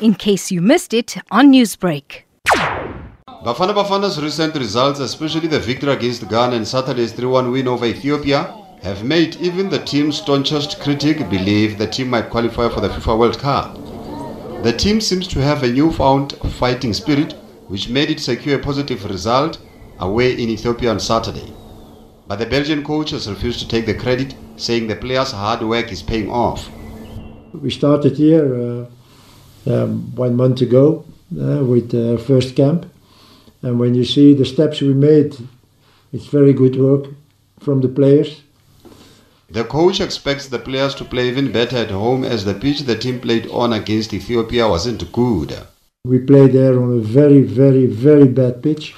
in case you missed it on Newsbreak. Bafana Bafana's recent results, especially the victory against Ghana and Saturday's 3-1 win over Ethiopia, have made even the team's staunchest critic believe the team might qualify for the FIFA World Cup. The team seems to have a newfound fighting spirit, which made it secure a positive result away in Ethiopia on Saturday. But the Belgian coach has refused to take the credit, saying the players' hard work is paying off. We started here uh, um, one month ago uh, with the first camp, and when you see the steps we made, it's very good work from the players. The coach expects the players to play even better at home as the pitch the team played on against Ethiopia wasn't good. We played there on a very, very, very bad pitch,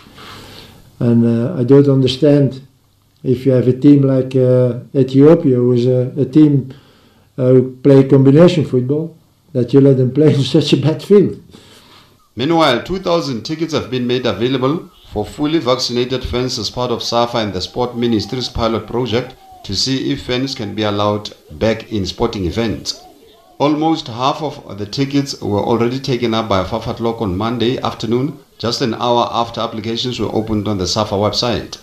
and uh, I don't understand if you have a team like uh, Ethiopia, who is a, a team uh, who play combination football, that you let them play in such a bad field. Meanwhile, 2,000 tickets have been made available for fully vaccinated fans as part of SAFA and the Sport Ministry's pilot project to see if fans can be allowed back in sporting events. Almost half of the tickets were already taken up by 5 o'clock on Monday afternoon, just an hour after applications were opened on the SAFA website.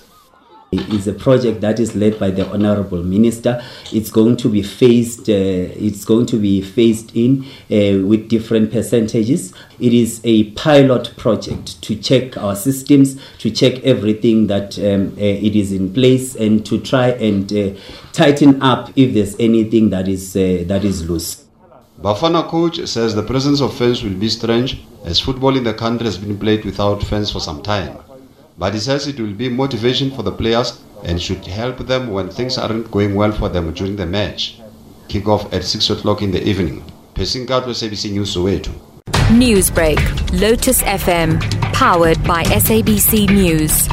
It's a project that is led by the honorable minister. It's going to be phased. Uh, it's going to be phased in uh, with different percentages. It is a pilot project to check our systems, to check everything that um, uh, it is in place, and to try and uh, tighten up if there's anything that is uh, that is loose. Bafana coach says the presence of fans will be strange as football in the country has been played without fans for some time. But he says it will be motivation for the players and should help them when things aren't going well for them during the match. Kick off at 6 o'clock in the evening. Percy Nkatlo ABC News Soweto. Newsbreak, Lotus FM, powered by SABC News.